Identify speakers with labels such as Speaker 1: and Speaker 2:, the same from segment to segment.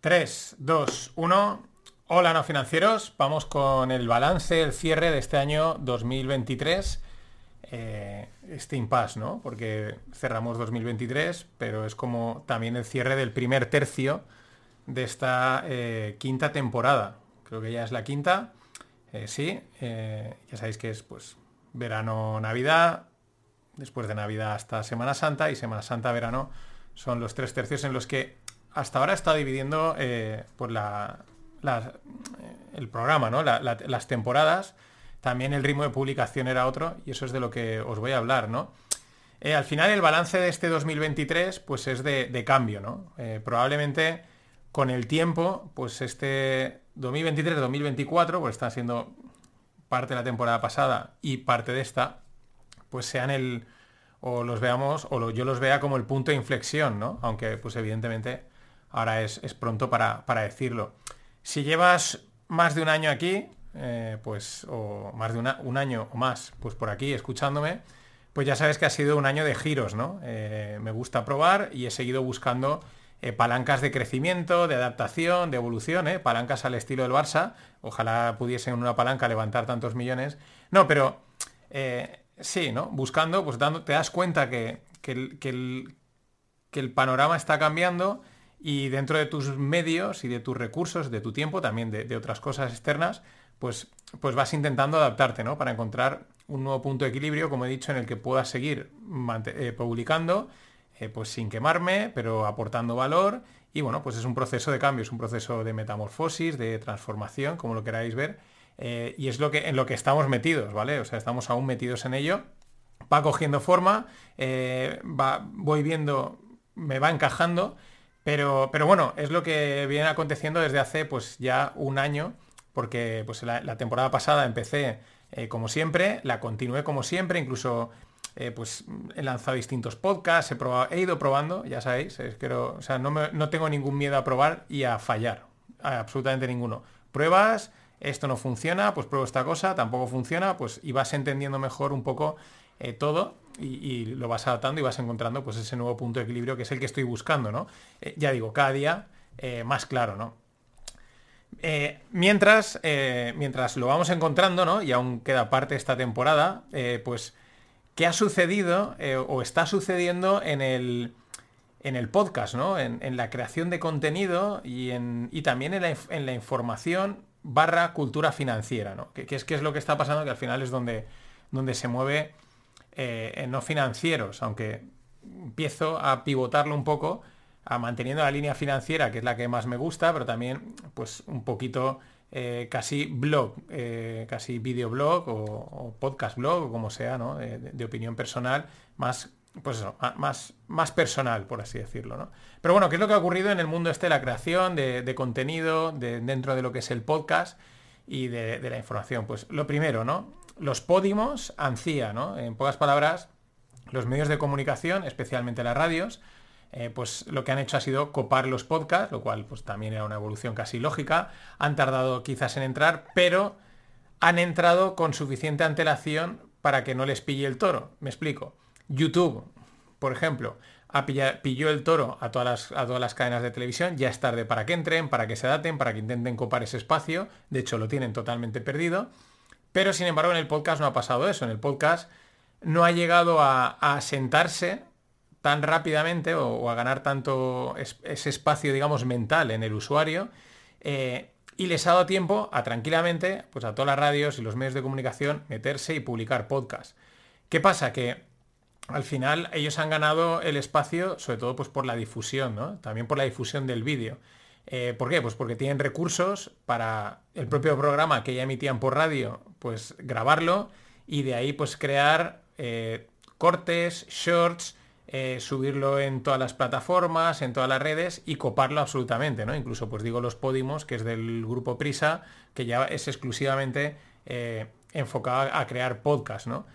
Speaker 1: 3, 2, 1. Hola no financieros, vamos con el balance, el cierre de este año 2023. Eh, este impasse, ¿no? Porque cerramos 2023, pero es como también el cierre del primer tercio de esta eh, quinta temporada. Creo que ya es la quinta. Eh, sí, ya sabéis que es pues verano, Navidad, después de Navidad hasta Semana Santa y Semana Santa, verano, son los tres tercios en los que hasta ahora he estado dividiendo pues la, el programa, ¿no? las temporadas, también el ritmo de publicación era otro y eso es de lo que os voy a hablar, ¿no? Eh, al final el balance de este 2023 pues es de, cambio, ¿no? Eh, probablemente con el tiempo, pues este 2023-2024, pues está siendo parte de la temporada pasada y parte de esta, pues sean el, o los veamos, o yo los vea como el punto de inflexión, ¿no? Aunque pues evidentemente ahora es, pronto para, para decirlo. Si llevas más de un año aquí, eh, pues, o más de un año o más, pues por aquí escuchándome, pues ya sabes que ha sido un año de giros, ¿no? Eh, me gusta probar y he seguido buscando eh, palancas de crecimiento, de adaptación, de evolución, palancas al estilo del Barça. Ojalá pudiesen una palanca levantar tantos millones. No, pero sí, ¿no? Buscando, pues dando, te das cuenta que, que, que el panorama está cambiando y dentro de tus medios y de tus recursos, de tu tiempo, también de, otras cosas externas, pues, pues vas intentando adaptarte, ¿no? Para encontrar un nuevo punto de equilibrio, como he dicho, en el que puedas seguir eh, publicando, eh, pues sin quemarme, pero aportando valor. Y bueno, pues es un proceso de cambio, es un proceso de metamorfosis, de transformación, como lo queráis ver. Eh, y es lo que, en lo que estamos metidos, ¿vale? O sea, estamos aún metidos en ello. Va cogiendo forma, va, voy viendo, me va encajando pero, bueno, es lo que viene aconteciendo desde hace pues ya un año, porque pues la, temporada pasada empecé eh, como siempre, la continué como siempre, incluso eh, pues he lanzado distintos podcasts, he, ido probando, ya sabéis, o sea, no, tengo ningún miedo a probar y a fallar, absolutamente ninguno. Pruebas, esto no funciona, pues pruebo esta cosa, tampoco funciona, pues y vas entendiendo mejor un poco eh, todo y, lo vas adaptando y vas encontrando pues ese nuevo punto de equilibrio que es el que estoy buscando, ¿no? Eh, ya digo, cada día eh, más claro, ¿no? mientras, mientras lo vamos encontrando, ¿no? Y aún queda parte esta temporada, pues, ¿qué ha sucedido o está sucediendo en el, en el podcast, ¿no? En, la creación de contenido y, en, y también en la, en la, información barra cultura financiera, ¿no? Que, es, que es lo que está pasando, que al final es donde, donde se mueve eh, no financieros, aunque empiezo a pivotarlo un poco, a manteniendo la línea financiera, que es la que más me gusta, pero también pues un poquito eh, casi blog, eh, casi videoblog o, o, podcast blog o como sea, ¿no? de, opinión personal, más pues eso, más, más personal, por así decirlo. ¿no? Pero bueno, ¿qué es lo que ha ocurrido en el mundo este de la creación, de, contenido, de, dentro de lo que es el podcast y de, de, la información? Pues lo primero, ¿no? Los pódimos ansía, ¿no? En pocas palabras, los medios de comunicación, especialmente las radios, eh, pues lo que han hecho ha sido copar los podcasts, lo cual pues también era una evolución casi lógica. Han tardado quizás en entrar, pero han entrado con suficiente antelación para que no les pille el toro. Me explico. YouTube, por ejemplo, pilló el toro a todas, las, a todas las cadenas de televisión, ya es tarde para que entren, para que se adapten, para que intenten copar ese espacio. De hecho, lo tienen totalmente perdido. Pero sin embargo en el podcast no ha pasado eso. En el podcast no ha llegado a, sentarse tan rápidamente o, a ganar tanto ese espacio, digamos, mental en el usuario. Eh, y les ha dado tiempo a tranquilamente, pues a todas las radios y los medios de comunicación, meterse y publicar podcast. ¿Qué pasa? Que al final ellos han ganado el espacio, sobre todo pues por la difusión, ¿no? También por la difusión del vídeo. Eh, ¿Por qué? Pues porque tienen recursos para el propio programa que ya emitían por radio, pues grabarlo y de ahí pues crear eh, cortes, shorts, eh, subirlo en todas las plataformas, en todas las redes y coparlo absolutamente, ¿no? Incluso pues digo los Podimos, que es del grupo Prisa, que ya es exclusivamente enfocado a crear podcast, ¿no?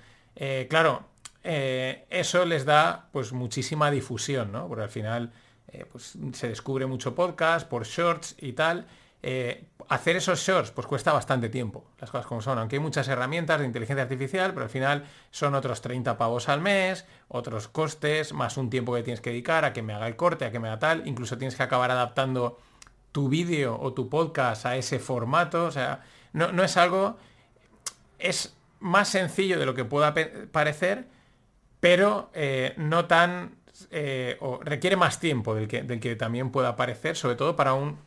Speaker 1: claro, eso les da pues muchísima difusión, ¿no? Porque al final eh, pues se descubre mucho podcast por shorts y tal. Eh, hacer esos shorts pues cuesta bastante tiempo, las cosas como son, aunque hay muchas herramientas de inteligencia artificial, pero al final son otros 30 pavos al mes, otros costes, más un tiempo que tienes que dedicar a que me haga el corte, a que me haga tal, incluso tienes que acabar adaptando tu vídeo o tu podcast a ese formato. O sea, no, no es algo... Es más sencillo de lo que pueda parecer, pero eh, no tan... Eh, o requiere más tiempo del que, del que también pueda parecer, sobre todo para un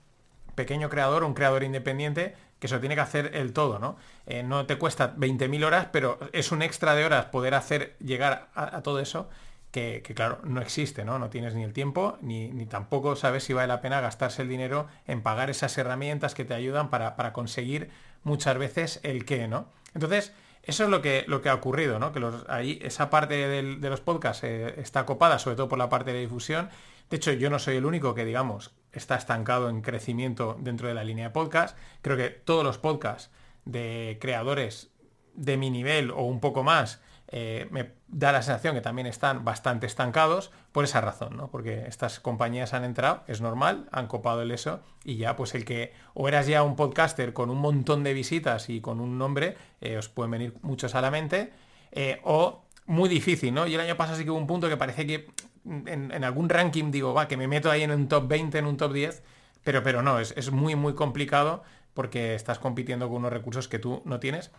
Speaker 1: pequeño creador, un creador independiente que eso tiene que hacer el todo, ¿no? Eh, no te cuesta 20.000 horas, pero es un extra de horas poder hacer llegar a, todo eso que, claro, no existe, ¿no? No tienes ni el tiempo, ni, tampoco sabes si vale la pena gastarse el dinero en pagar esas herramientas que te ayudan para, conseguir muchas veces el qué, ¿no? Entonces, eso es lo que, lo que ha ocurrido, ¿no? Que ahí esa parte de los podcasts eh, está copada, sobre todo por la parte de difusión. De hecho, yo no soy el único que, digamos, está estancado en crecimiento dentro de la línea de podcast. Creo que todos los podcasts de creadores de mi nivel o un poco más eh, me da la sensación que también están bastante estancados por esa razón, ¿no? Porque estas compañías han entrado, es normal, han copado el eso y ya pues el que o eras ya un podcaster con un montón de visitas y con un nombre, eh, os pueden venir muchos a la mente, eh, o muy difícil, ¿no? Y el año pasado sí que hubo un punto que parece que en, algún ranking digo, va, que me meto ahí en un top 20, en un top 10, pero, pero no, es, es muy, muy complicado porque estás compitiendo con unos recursos que tú no tienes.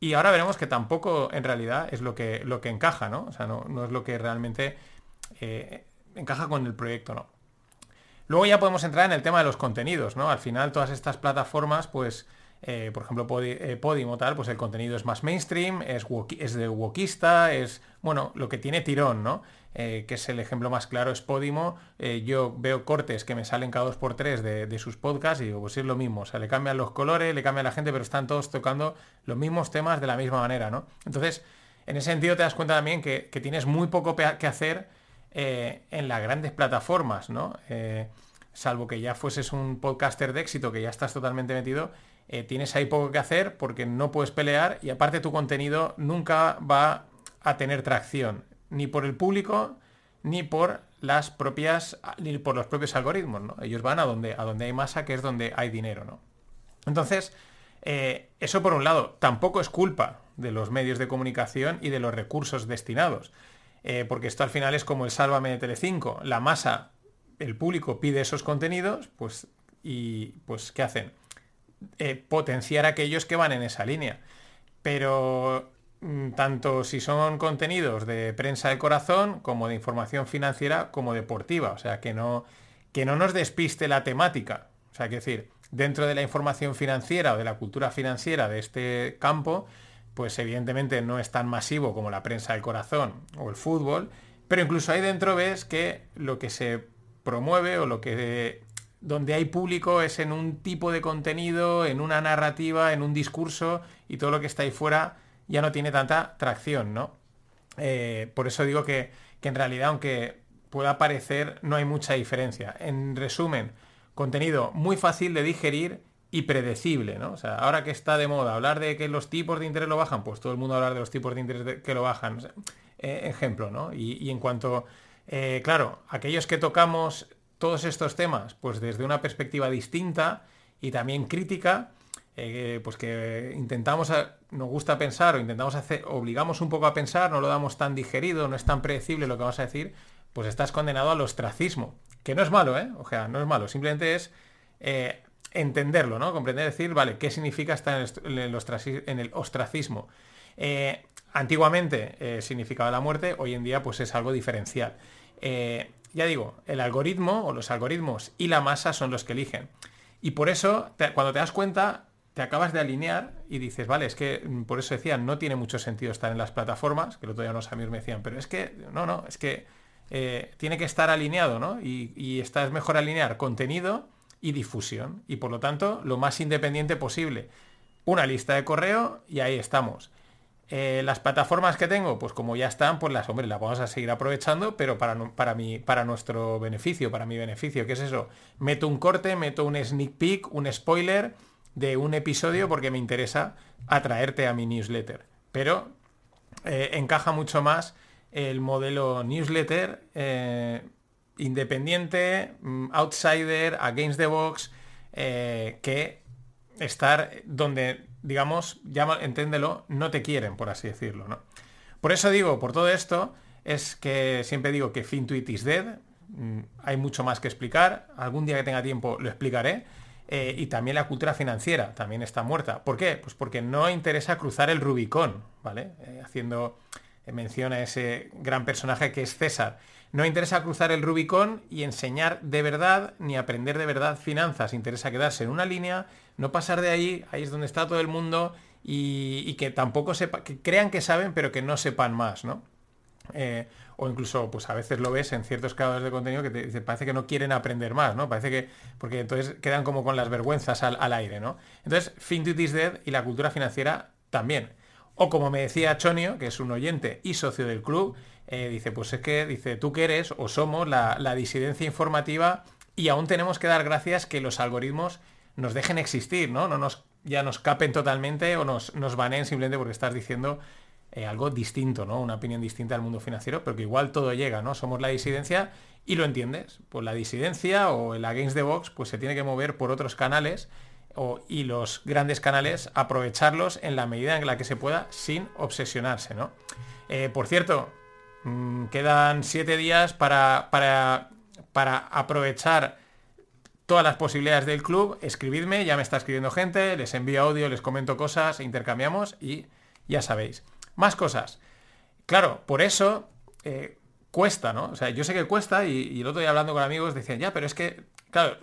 Speaker 1: Y ahora veremos que tampoco en realidad es lo que, lo que encaja, ¿no? O sea, no, es lo que realmente eh, encaja con el proyecto, ¿no? Luego ya podemos entrar en el tema de los contenidos, ¿no? Al final todas estas plataformas, pues, eh, por ejemplo, eh, Podimo tal, pues el contenido es más mainstream, es, es de wokista, es, bueno, lo que tiene tirón, ¿no? Eh, que es el ejemplo más claro, es Podimo. Eh, yo veo cortes que me salen cada dos por tres de, sus podcasts y digo, pues es lo mismo. O sea, le cambian los colores, le cambia la gente, pero están todos tocando los mismos temas de la misma manera, ¿no? Entonces, en ese sentido te das cuenta también que, tienes muy poco que hacer eh, en las grandes plataformas, ¿no? salvo que ya fueses un podcaster de éxito, que ya estás totalmente metido, tienes ahí poco que hacer porque no puedes pelear y aparte tu contenido nunca va a tener tracción ni por el público, ni por las propias, ni por los propios algoritmos, ¿no? Ellos van a donde, a donde hay masa, que es donde hay dinero, ¿no? Entonces, eh, eso por un lado, tampoco es culpa de los medios de comunicación y de los recursos destinados. Eh, porque esto al final es como el Sálvame de Telecinco. La masa, el público pide esos contenidos, pues, y pues, ¿qué hacen? Eh, potenciar a aquellos que van en esa línea. Pero tanto si son contenidos de prensa de corazón como de información financiera como deportiva. O sea, que no, que no nos despiste la temática. O sea, que decir, dentro de la información financiera o de la cultura financiera de este campo, pues evidentemente no es tan masivo como la prensa del corazón o el fútbol, pero incluso ahí dentro ves que lo que se promueve o lo que donde hay público es en un tipo de contenido, en una narrativa, en un discurso y todo lo que está ahí fuera ya no tiene tanta tracción, ¿no? Eh, por eso digo que, en realidad, aunque pueda parecer, no hay mucha diferencia. En resumen, contenido muy fácil de digerir y predecible, ¿no? O sea, ahora que está de moda hablar de que los tipos de interés lo bajan, pues todo el mundo hablar de los tipos de interés que lo bajan. Eh, ejemplo, ¿no? Y, en cuanto, eh, claro, aquellos que tocamos todos estos temas, pues desde una perspectiva distinta y también crítica, eh, pues que intentamos, nos gusta pensar o intentamos hacer, obligamos un poco a pensar, no lo damos tan digerido, no es tan predecible lo que vamos a decir, pues estás condenado al ostracismo. Que no es malo, ¿eh? O sea, no es malo, simplemente es eh, entenderlo, ¿no? Comprender, decir, vale, ¿qué significa estar en el, ostracismo? Eh, antiguamente significaba la muerte, hoy en día pues es algo diferencial. ya digo, el algoritmo o los algoritmos y la masa son los que eligen. Y por eso, cuando te das cuenta, te acabas de alinear y dices, vale, es que mm, por eso decían, no tiene mucho sentido estar en las plataformas, que el otro día unos amigos me decían, pero es que, no, no, es que eh, tiene que estar alineado, ¿no? Y, y está, es mejor alinear contenido y difusión, y por lo tanto, lo más independiente posible. Una lista de correo y ahí estamos. Eh, las plataformas que tengo, pues como ya están, pues las, hombre, las vamos a seguir aprovechando, pero para, para, mi, para nuestro beneficio, para mi beneficio, ¿qué es eso? Meto un corte, meto un sneak peek, un spoiler, de un episodio porque me interesa atraerte a mi newsletter. Pero eh, encaja mucho más el modelo newsletter eh, independiente, mm, outsider, against the box, eh, que estar donde, digamos, ya enténdelo, no te quieren, por así decirlo. ¿no? Por eso digo, por todo esto, es que siempre digo que FinTweet is dead, mm, hay mucho más que explicar. Algún día que tenga tiempo lo explicaré. Eh, y también la cultura financiera también está muerta. ¿Por qué? Pues porque no interesa cruzar el Rubicón, ¿vale? Eh, haciendo mención a ese gran personaje que es César. No interesa cruzar el Rubicón y enseñar de verdad ni aprender de verdad finanzas. Interesa quedarse en una línea, no pasar de ahí, ahí es donde está todo el mundo y, que tampoco sepa, que crean que saben, pero que no sepan más, ¿no? Eh, o incluso, pues a veces lo ves en ciertos creadores de contenido que te, parece que no quieren aprender más, ¿no? Parece que, porque entonces quedan como con las vergüenzas al, aire, ¿no? Entonces, FinTuit is dead y la cultura financiera también. O como me decía Chonio, que es un oyente y socio del club, eh, dice, pues es que, dice, tú que eres o somos la, disidencia informativa y aún tenemos que dar gracias que los algoritmos nos dejen existir, ¿no? No nos, ya nos capen totalmente o nos, nos baneen simplemente porque estás diciendo eh, algo distinto, ¿no? Una opinión distinta al mundo financiero, pero que igual todo llega, ¿no? Somos la disidencia y lo entiendes. Pues la disidencia o el Against the Box, pues se tiene que mover por otros canales y los grandes canales aprovecharlos en la medida en la que se pueda sin obsesionarse, ¿no? Eh, por cierto, mm, quedan siete días para, para, para aprovechar todas las posibilidades del club. Escribidme, ya me está escribiendo gente, les envío audio, les comento cosas, intercambiamos y ya sabéis. Más cosas. Claro, por eso eh, cuesta, ¿no? O sea, yo sé que cuesta y, el otro día hablando con amigos decían, ya, pero es que, claro,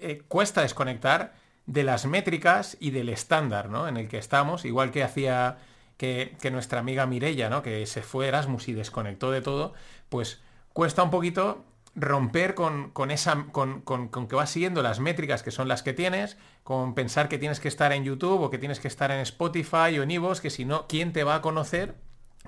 Speaker 1: eh, cuesta desconectar de las métricas y del estándar, ¿no? En el que estamos, igual que hacía que, nuestra amiga Mirella, ¿no? Que se fue Erasmus y desconectó de todo, pues cuesta un poquito romper con, esa con, que vas siguiendo las métricas que son las que tienes, con pensar que tienes que estar en YouTube o que tienes que estar en Spotify o en Ivo's, que si no, ¿quién te va a conocer?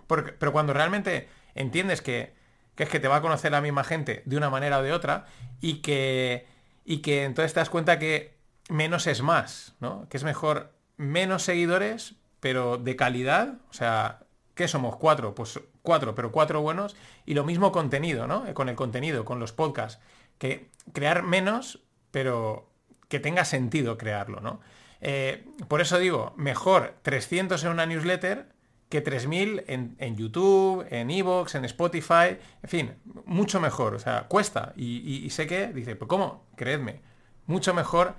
Speaker 1: pero cuando realmente entiendes que, es que te va a conocer la misma gente de una manera o de otra y que, y que entonces te das cuenta que menos es más, ¿no? Que es mejor menos seguidores, pero de calidad, o sea, ¿qué somos? Cuatro, pues cuatro, pero cuatro buenos. Y lo mismo contenido, ¿no? Con el contenido, con los podcasts. Que crear menos, pero que tenga sentido crearlo, ¿no? Eh, por eso digo, mejor 300 en una newsletter que 3.000 en, YouTube, en Evox, en Spotify, en fin, mucho mejor, o sea, cuesta. Y, sé que, dice, pues ¿cómo? Creedme, mucho mejor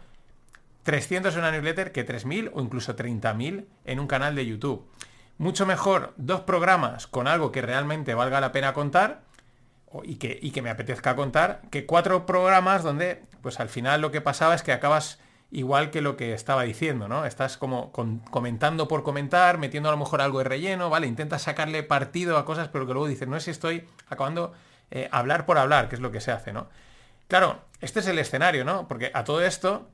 Speaker 1: 300 en una newsletter que 3.000 o incluso 30.000 en un canal de YouTube. Mucho mejor dos programas con algo que realmente valga la pena contar y que, me apetezca contar que cuatro programas donde pues al final lo que pasaba es que acabas igual que lo que estaba diciendo, ¿no? Estás como comentando por comentar, metiendo a lo mejor algo de relleno, ¿vale? Intentas sacarle partido a cosas, pero que luego dices, no es si estoy acabando eh, hablar por hablar, que es lo que se hace, ¿no? Claro, este es el escenario, ¿no? Porque a todo esto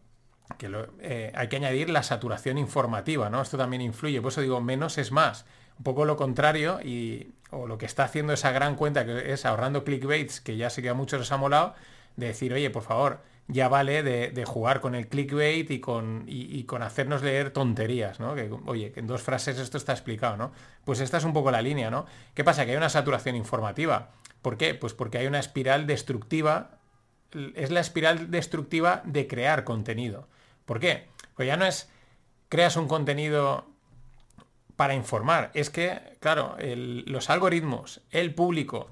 Speaker 1: que eh, hay que añadir la saturación informativa, ¿no? Esto también influye, por eso digo, menos es más. Un poco lo contrario, y, o lo que está haciendo esa gran cuenta que es ahorrando clickbaits, que ya sé que a muchos les ha molado, de decir, oye, por favor, ya vale de, jugar con el clickbait y con, y, con hacernos leer tonterías, ¿no? Oye, que en dos frases esto está explicado, ¿no? Pues esta es un poco la línea, ¿no? ¿Qué pasa? Que hay una saturación informativa. ¿Por qué? Pues porque hay una espiral destructiva, es la espiral destructiva de crear contenido. ¿Por qué? Pues ya no es creas un contenido para informar, es que, claro, los algoritmos, el público,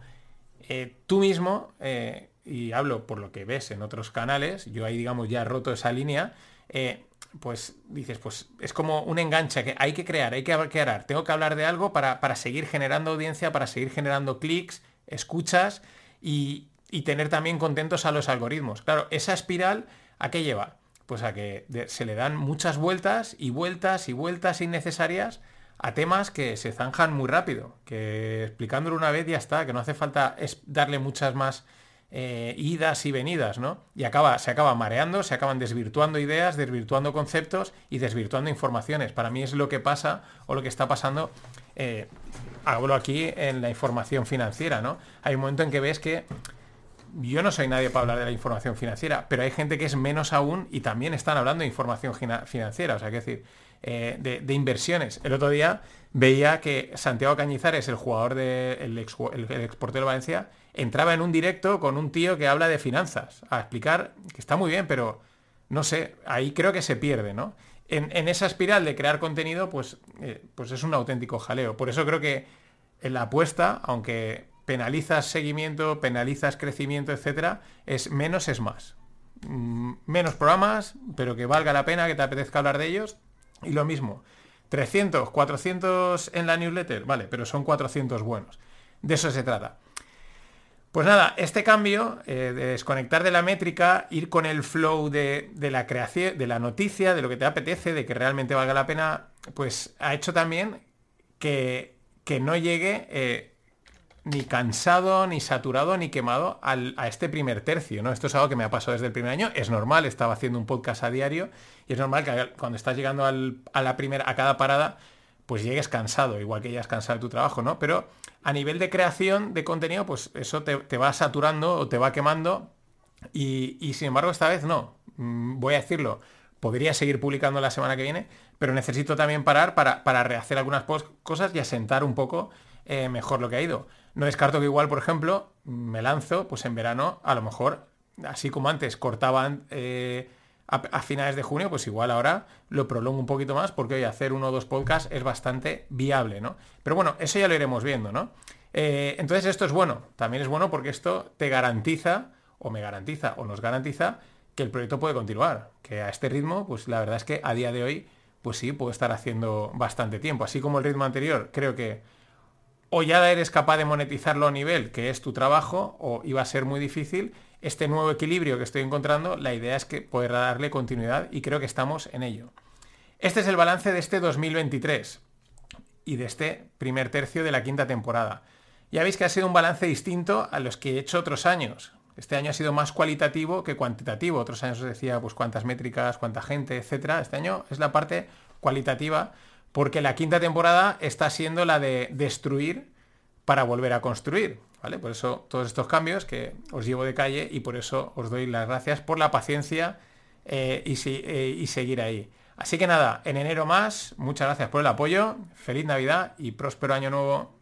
Speaker 1: eh, tú mismo, eh, y hablo por lo que ves en otros canales, yo ahí digamos ya roto esa línea, eh, pues dices, pues es como un enganche que hay que crear, hay que crear, tengo que hablar de algo para, seguir generando audiencia, para seguir generando clics, escuchas y, y tener también contentos a los algoritmos. Claro, esa espiral, ¿a qué lleva? Pues a que se le dan muchas vueltas y vueltas y vueltas innecesarias a temas que se zanjan muy rápido, que explicándolo una vez ya está, que no hace falta darle muchas más eh, idas y venidas, ¿no? Y acaba, se acaba mareando, se acaban desvirtuando ideas, desvirtuando conceptos y desvirtuando informaciones. Para mí es lo que pasa o lo que está pasando, eh, hablo aquí en la información financiera, ¿no? Hay un momento en que ves que yo no soy nadie para hablar de la información financiera, pero hay gente que es menos aún y también están hablando de información financiera, o sea, que decir, eh, de, inversiones. El otro día veía que Santiago Cañizares, el jugador del de, el, exportero de Valencia, entraba en un directo con un tío que habla de finanzas, a explicar que está muy bien, pero no sé, ahí creo que se pierde, ¿no? En, esa espiral de crear contenido, pues, eh, pues es un auténtico jaleo. Por eso creo que en la apuesta, aunque penalizas seguimiento, penalizas crecimiento, etcétera, es menos es más. Mm, menos programas, pero que valga la pena, que te apetezca hablar de ellos. Y lo mismo, 300, 400 en la newsletter, vale, pero son 400 buenos. De eso se trata. Pues nada, este cambio eh, de desconectar de la métrica, ir con el flow de, la creación, de la noticia, de lo que te apetece, de que realmente valga la pena, pues ha hecho también que, no llegue eh, ni cansado, ni saturado, ni quemado a este primer tercio, ¿no? Esto es algo que me ha pasado desde el primer año. Es normal, estaba haciendo un podcast a diario y es normal que cuando estás llegando a la primera, a cada parada, pues llegues cansado, igual que ya has cansado de tu trabajo, ¿no? Pero a nivel de creación de contenido, pues eso te, va saturando o te va quemando y, sin embargo esta vez no. Mm, voy a decirlo, podría seguir publicando la semana que viene, pero necesito también parar para, para rehacer algunas cosas y asentar un poco eh, mejor lo que ha ido. No descarto que igual, por ejemplo, me lanzo, pues en verano, a lo mejor, así como antes cortaban eh, a, finales de junio, pues igual ahora lo prolongo un poquito más, porque hoy hacer uno o dos podcasts es bastante viable, ¿no? Pero bueno, eso ya lo iremos viendo, ¿no? Eh, entonces esto es bueno, también es bueno porque esto te garantiza, o me garantiza, o nos garantiza que el proyecto puede continuar, que a este ritmo, pues la verdad es que a día de hoy, pues sí, puedo estar haciendo bastante tiempo, así como el ritmo anterior, creo que o ya eres capaz de monetizarlo a nivel que es tu trabajo o iba a ser muy difícil. Este nuevo equilibrio que estoy encontrando, la idea es que poder darle continuidad y creo que estamos en ello. Este es el balance de este 2023 y de este primer tercio de la quinta temporada. Ya veis que ha sido un balance distinto a los que he hecho otros años. Este año ha sido más cualitativo que cuantitativo. Otros años os decía pues cuántas métricas, cuánta gente, etcétera. Este año es la parte cualitativa porque la quinta temporada está siendo la de destruir para volver a construir. ¿vale? Por eso todos estos cambios que os llevo de calle y por eso os doy las gracias por la paciencia eh, y, eh, y seguir ahí. Así que nada, en enero más, muchas gracias por el apoyo, feliz Navidad y próspero año nuevo